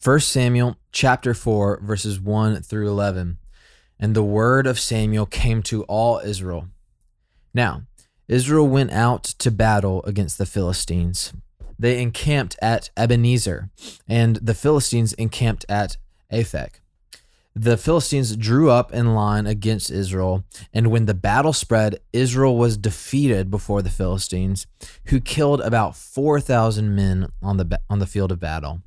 1 Samuel chapter 4, verses 1 through 11. And the word of Samuel came to all Israel. Now, Israel went out to battle against the Philistines. They encamped at Ebenezer, and the Philistines encamped at Aphek. The Philistines drew up in line against Israel, and when the battle spread, Israel was defeated before the Philistines, who killed about 4,000 men on the, on the field of battle.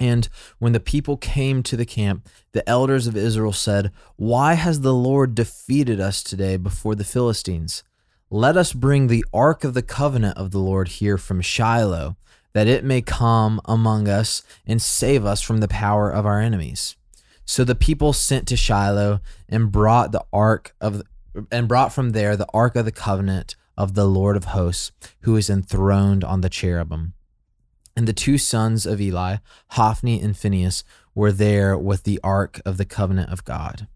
And when the people came to the camp, the elders of Israel said, Why has the Lord defeated us today before the Philistines? Let us bring the ark of the covenant of the Lord here from Shiloh, that it may come among us and save us from the power of our enemies. So the people sent to Shiloh and brought the ark of and brought from there the ark of the covenant of the Lord of hosts, who is enthroned on the cherubim. And the two sons of Eli, Hophni and Phinehas, were there with the ark of the covenant of God.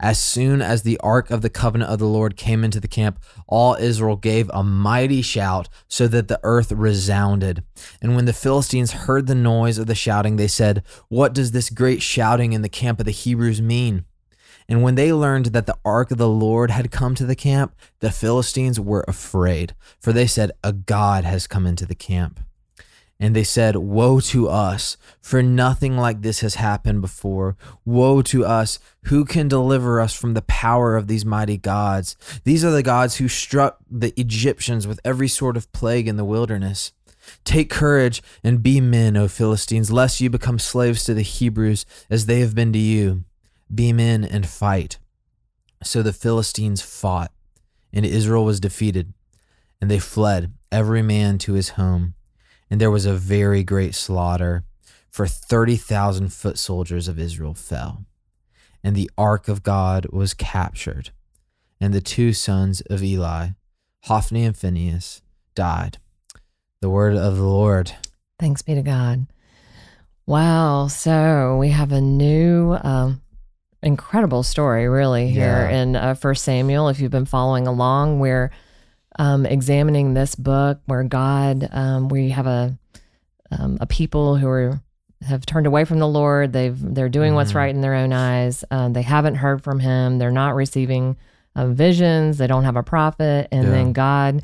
As soon as the ark of the covenant of the Lord came into the camp, all Israel gave a mighty shout so that the earth resounded. And when the Philistines heard the noise of the shouting, they said, What does this great shouting in the camp of the Hebrews mean? And when they learned that the ark of the Lord had come to the camp, the Philistines were afraid, for they said, A God has come into the camp. And they said, Woe to us, for nothing like this has happened before. Woe to us, who can deliver us from the power of these mighty gods? These are the gods who struck the Egyptians with every sort of plague in the wilderness. Take courage and be men, O Philistines, lest you become slaves to the Hebrews as they have been to you. Be men and fight. So the Philistines fought, and Israel was defeated, and they fled, every man to his home and there was a very great slaughter, for 30,000 foot soldiers of Israel fell. And the ark of God was captured, and the two sons of Eli, Hophni and Phinehas, died. The word of the Lord. Thanks be to God. Wow. So we have a new, um, incredible story, really, here Yeah. in uh, First Samuel. If you've been following along, we're um, examining this book where God, um, we have a um, a people who are have turned away from the Lord. They've they're doing what's Mhm. right in their own eyes. Um, they haven't heard from Him. They're not receiving uh, visions. They don't have a prophet, and Yeah. then God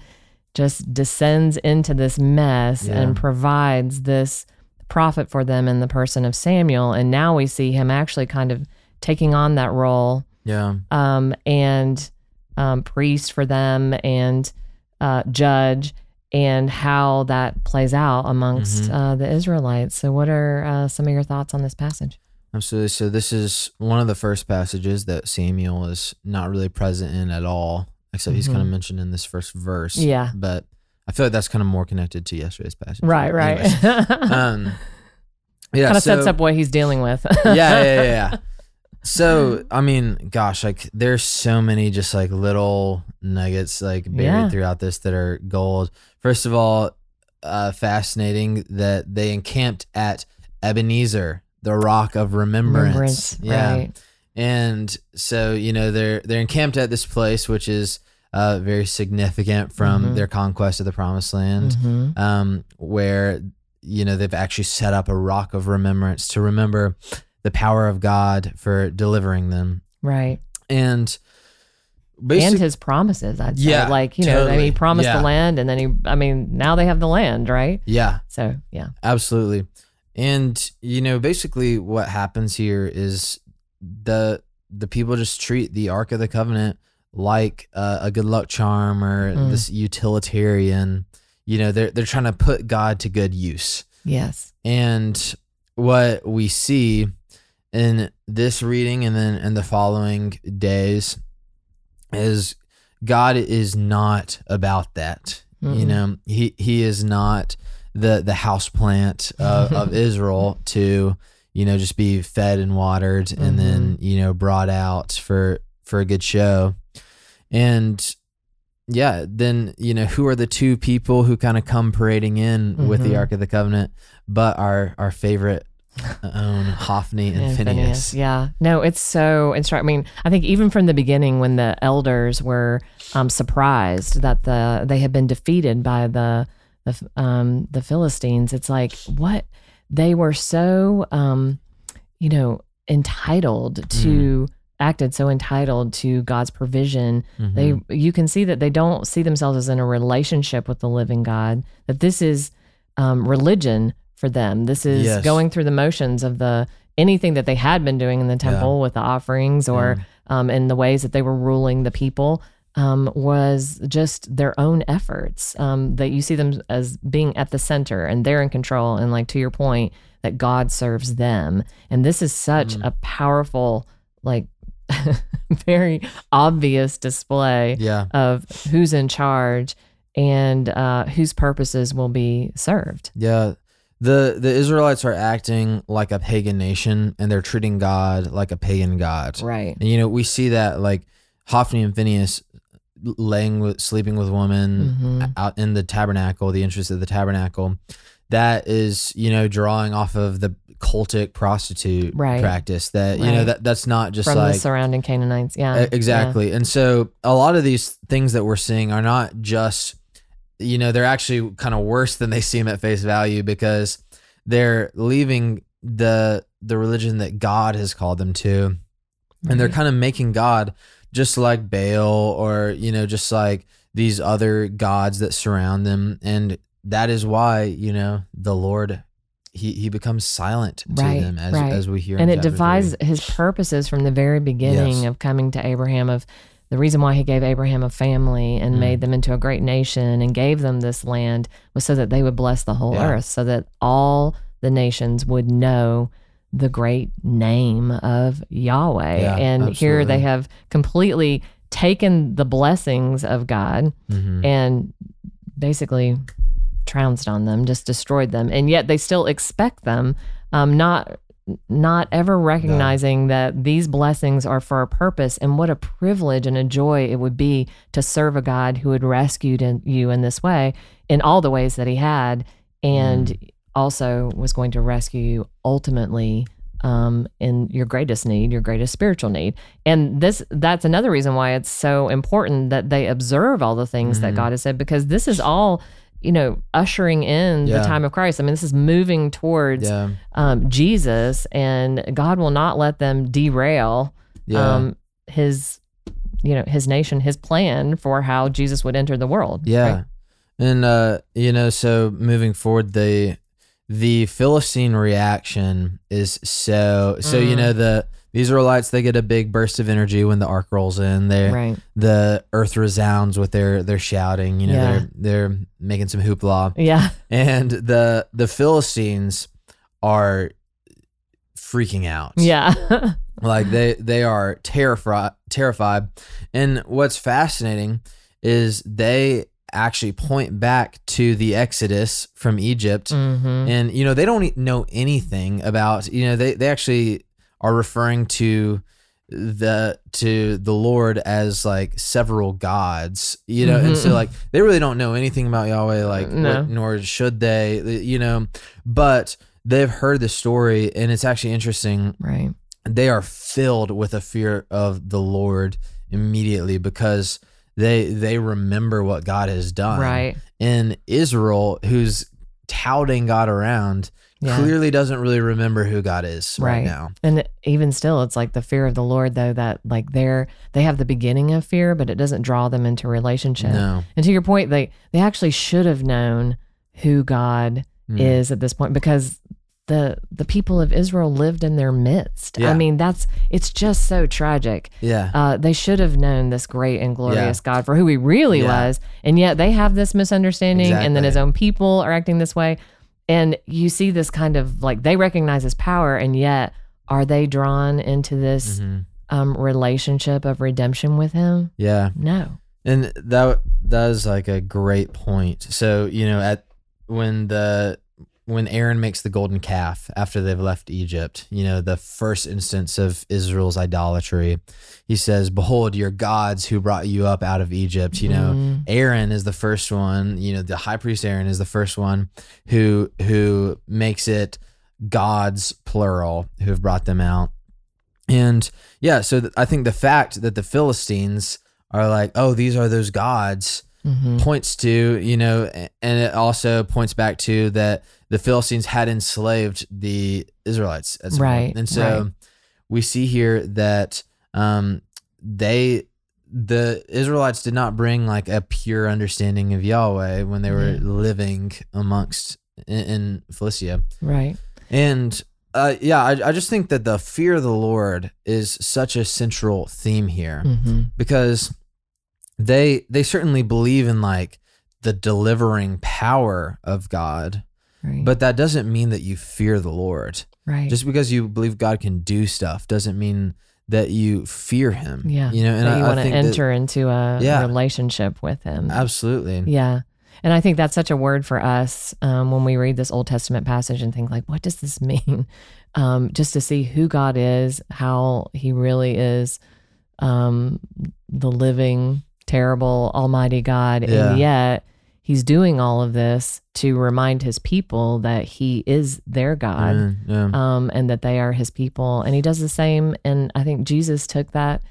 just descends into this mess Yeah. and provides this prophet for them in the person of Samuel. And now we see him actually kind of taking on that role Yeah. um, and um, priest for them and uh, judge and how that plays out amongst Mhm. uh, the Israelites. So, what are uh, some of your thoughts on this passage? Absolutely. So this is one of the first passages that Samuel is not really present in at all, except he's kind of mentioned in this first verse. Yeah. But I feel like that's kind of more connected to yesterday's passage. Right, right. Um, yeah. kind of so- sets up what he's dealing with. yeah, yeah, yeah, yeah. So, I mean, gosh, like there's so many just like little nuggets like buried Yeah. throughout this that are gold. First of all, uh, fascinating that they encamped at Ebenezer, the rock of remembrance. yeah. right. And so, you know, they're they're encamped at this place which is uh, very significant from Mhm. their conquest of the promised land Mhm. um, where you know they've actually set up a rock of remembrance to remember the power of God for delivering them, Right. and and his promises, I'd say. Yeah, like, you know, I mean, he promised Yeah. the land and then he, I mean, now they have the land, right? yeah, So, yeah. absolutely, and you know, basically, what happens here is the the people just treat the Ark of the Covenant like uh, a good luck charm or Mm. this utilitarian. You know, they're they're trying to put God to good use. Yes. And what we see in this reading and then in the following days is God is not about that. You Mm-mm. know, he he is not the the house plant of, of Israel to you know just be fed and watered and then Mm-hmm. you know brought out for for a good show. And yeah, then you know who are the two people who kind of come parading in with the Mhm. Ark of the Covenant, but our our favorite own Hophni and, And Phinehas. Yeah. No, it's so instructive. I mean, I think even from the beginning when the elders were um, surprised that the they had been defeated by the the um, the Philistines, it's like what they were so, um, you know, entitled to acted so entitled to God's provision. Mhm. They you can see that they don't see themselves as in a relationship with the living God. That this is um, religion for them. This is Yes. going through the motions of the anything that they had been doing in the temple with the offerings or um, in the ways that they were ruling the people. Um, was just their own efforts um, that you see them as being at the center and they're in control. And like to your point, that God serves them. And this is such Mm. a powerful, like, very obvious display yeah. of who's in charge and uh, whose purposes will be served. Yeah. The the Israelites are acting like a pagan nation and they're treating God like a pagan god. Right. And you know, we see that like Hophni and Phinehas laying with sleeping with women Mhm. out in the tabernacle, the entrance of the tabernacle. That is, you know, drawing off of the cultic prostitute Right. practice that you know that that's not just From like the surrounding Canaanites. Yeah. E- Yeah. Exactly. And so a lot of these things that we're seeing are not just, you know, they're actually kind of worse than they seem at face value because they're leaving the the religion that God has called them to. And they're mm-hmm. kind of making God just like Baal or, you know, just like these other gods that surround them. And that is why, you know, the Lord he, he becomes silent to Right, them as, right. as we hear in and it defies his purposes from the very beginning Yes. of coming to Abraham of the reason why he gave Abraham a family and Mm. made them into a great nation and gave them this land was so that they would bless the whole Yeah. earth so that all the nations would know the great name of Yahweh Yeah, and here they have completely taken the blessings of God Mhm. and basically trounced on them, just destroyed them, and yet they still expect them, um, not not ever recognizing that these blessings are for a purpose and what a privilege and a joy it would be to serve a God who had rescued in, you in this way in all the ways that he had and also was going to rescue you ultimately um, in your greatest need, your greatest spiritual need. And this that's another reason why it's so important that they observe all the things that Mhm. God has said because this is all, you know, ushering in Yeah. the time of Christ. I mean, this is moving towards Yeah. um, Jesus, and God will not let them derail Yeah. um, his, you know, his nation, his plan for how Jesus would enter the world. Yeah. right? And uh, you know, so moving forward, the the Philistine reaction is so so you Mm. know the the Israelites they get a big burst of energy when the ark rolls in. They Right. the earth resounds with their their shouting. You know, Yeah. they're they're making some hoopla, Yeah. and the the Philistines are freaking out. Yeah. like they they are terrified terrified and what's fascinating is they actually point back to the exodus from egypt hmm and you know they don't know anything about you know they they actually are referring to the to the lord as like several gods you know and so Mhm. like they really don't know anything about yahweh like No. what- nor should they you know but they've heard the story and it's actually interesting Right. they are filled with a fear of the Lord immediately because they they remember what God has done. Right. And Israel, who's touting God around, Yeah. clearly doesn't really remember who God is right, Right. now. And even still, it's like the fear of the Lord, though, that like they're they have the beginning of fear, but it doesn't draw them into relationship. No. And to your point, they they actually should have known who God Mm. is at this point because the the people of Israel lived in their midst. Yeah. I mean, that's it's just so tragic. Yeah. Uh, they should have known this great and glorious God for who He really Yeah. was, and yet they have this misunderstanding, and then His own people are acting this way, and you see this kind of like they recognize His power, and yet are they drawn into this Mhm. um, relationship of redemption with Him? Yeah. No. And that that is like a great point. So, you know, at when the when Aaron makes the golden calf after they've left Egypt, you know, the first instance of Israel's idolatry, he says, Behold your gods who brought you up out of Egypt. You know, Mm, Aaron is the first one, you know, the high priest Aaron is the first one who who makes it gods plural who have brought them out. And yeah, so th- I think the fact that the Philistines are like, "Oh, these are those gods." Hmm points to, you know, and it also points back to that the Philistines had enslaved the Israelites as well. Right, And so right. we see here that um, they, the Israelites did not bring like a pure understanding of Yahweh when they were Yeah. living amongst in, in Philistia. Right. And uh, yeah, I, I just think that the fear of the Lord is such a central theme here hmm because they they certainly believe in like the delivering power of God, Right. but that doesn't mean that you fear the Lord. right. Just because you believe God can do stuff doesn't mean that you fear Him. yeah. you know, and that I, you I want to think that- enter into a Yeah. relationship with him. absolutely. Yeah. And I think that's such a word for us um, when we read this Old Testament passage and think, like, what does this mean? Um, just to see who God is, how he really is um, the living, terrible, almighty God. Yeah. And yet he's doing all of this to remind his people that he is their God Amen. Yeah. um, and that they are his people. And he does the same. And I think Jesus took that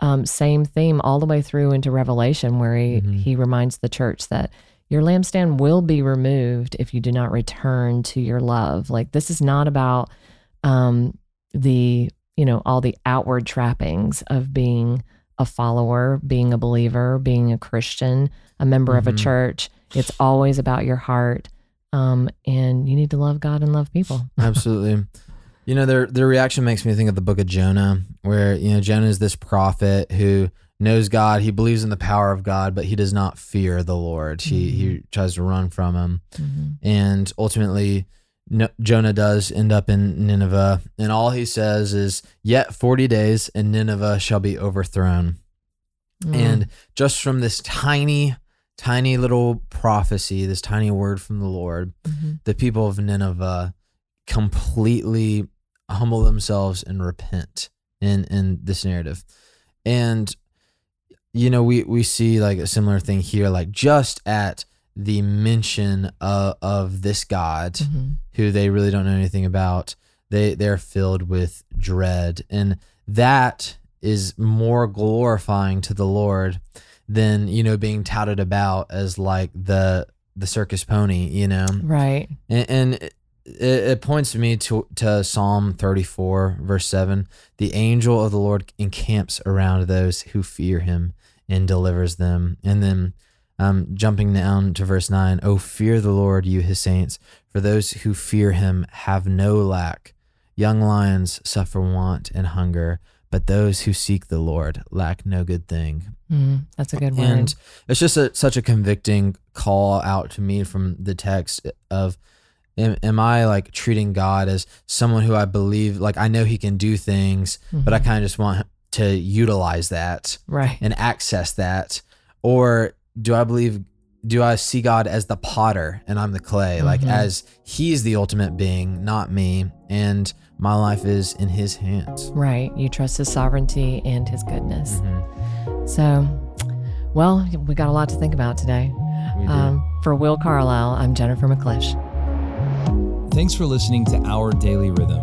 um, same theme all the way through into Revelation, where he, Mhm. he reminds the church that your lampstand will be removed if you do not return to your love. Like, this is not about um, the, you know, all the outward trappings of being a follower, being a believer, being a Christian, a member of a Mhm. church. It's always about your heart. Um, and you need to love God and love people. Absolutely. You know, their their reaction makes me think of the book of Jonah, where you know Jonah is this prophet who knows God, he believes in the power of God, but he does not fear the Lord. He he tries to run from him, Mhm. and ultimately, no, Jonah does end up in Nineveh, and all he says is, "Yet forty days, and Nineveh shall be overthrown." Mm. And just from this tiny, tiny little prophecy, this tiny word from the Lord, Mhm. the people of Nineveh completely humble themselves and repent in in this narrative. And you know, we we see like a similar thing here like just at the mention of, of this God Mhm. who they really don't know anything about, they they're filled with dread. And that is more glorifying to the Lord than, you know, being touted about as like the the circus pony, you know? Right. and, and it, it points me to to Psalm 34 verse 7 the angel of the Lord encamps around those who fear him and delivers them. And then um, jumping down to verse 9 oh fear the Lord you his saints for those who fear him have no lack young lions suffer want and hunger but those who seek the Lord lack no good thing Mm, that's a good one. and it's just a, such a convicting call out to me from the text of am, am i like treating god as someone who i believe like i know he can do things but i Mhm. kind of just want to utilize that right. and access that or do i believe do i see god as the potter and i'm the clay like Mhm. as he's the ultimate being not me and my life is in his hands Right. You trust his sovereignty and his goodness. Mhm. So, well, we got a lot to think about today. We do. Um, for Will Carlisle, I'm Jennifer McClish. Thanks for listening to Our Daily Rhythm.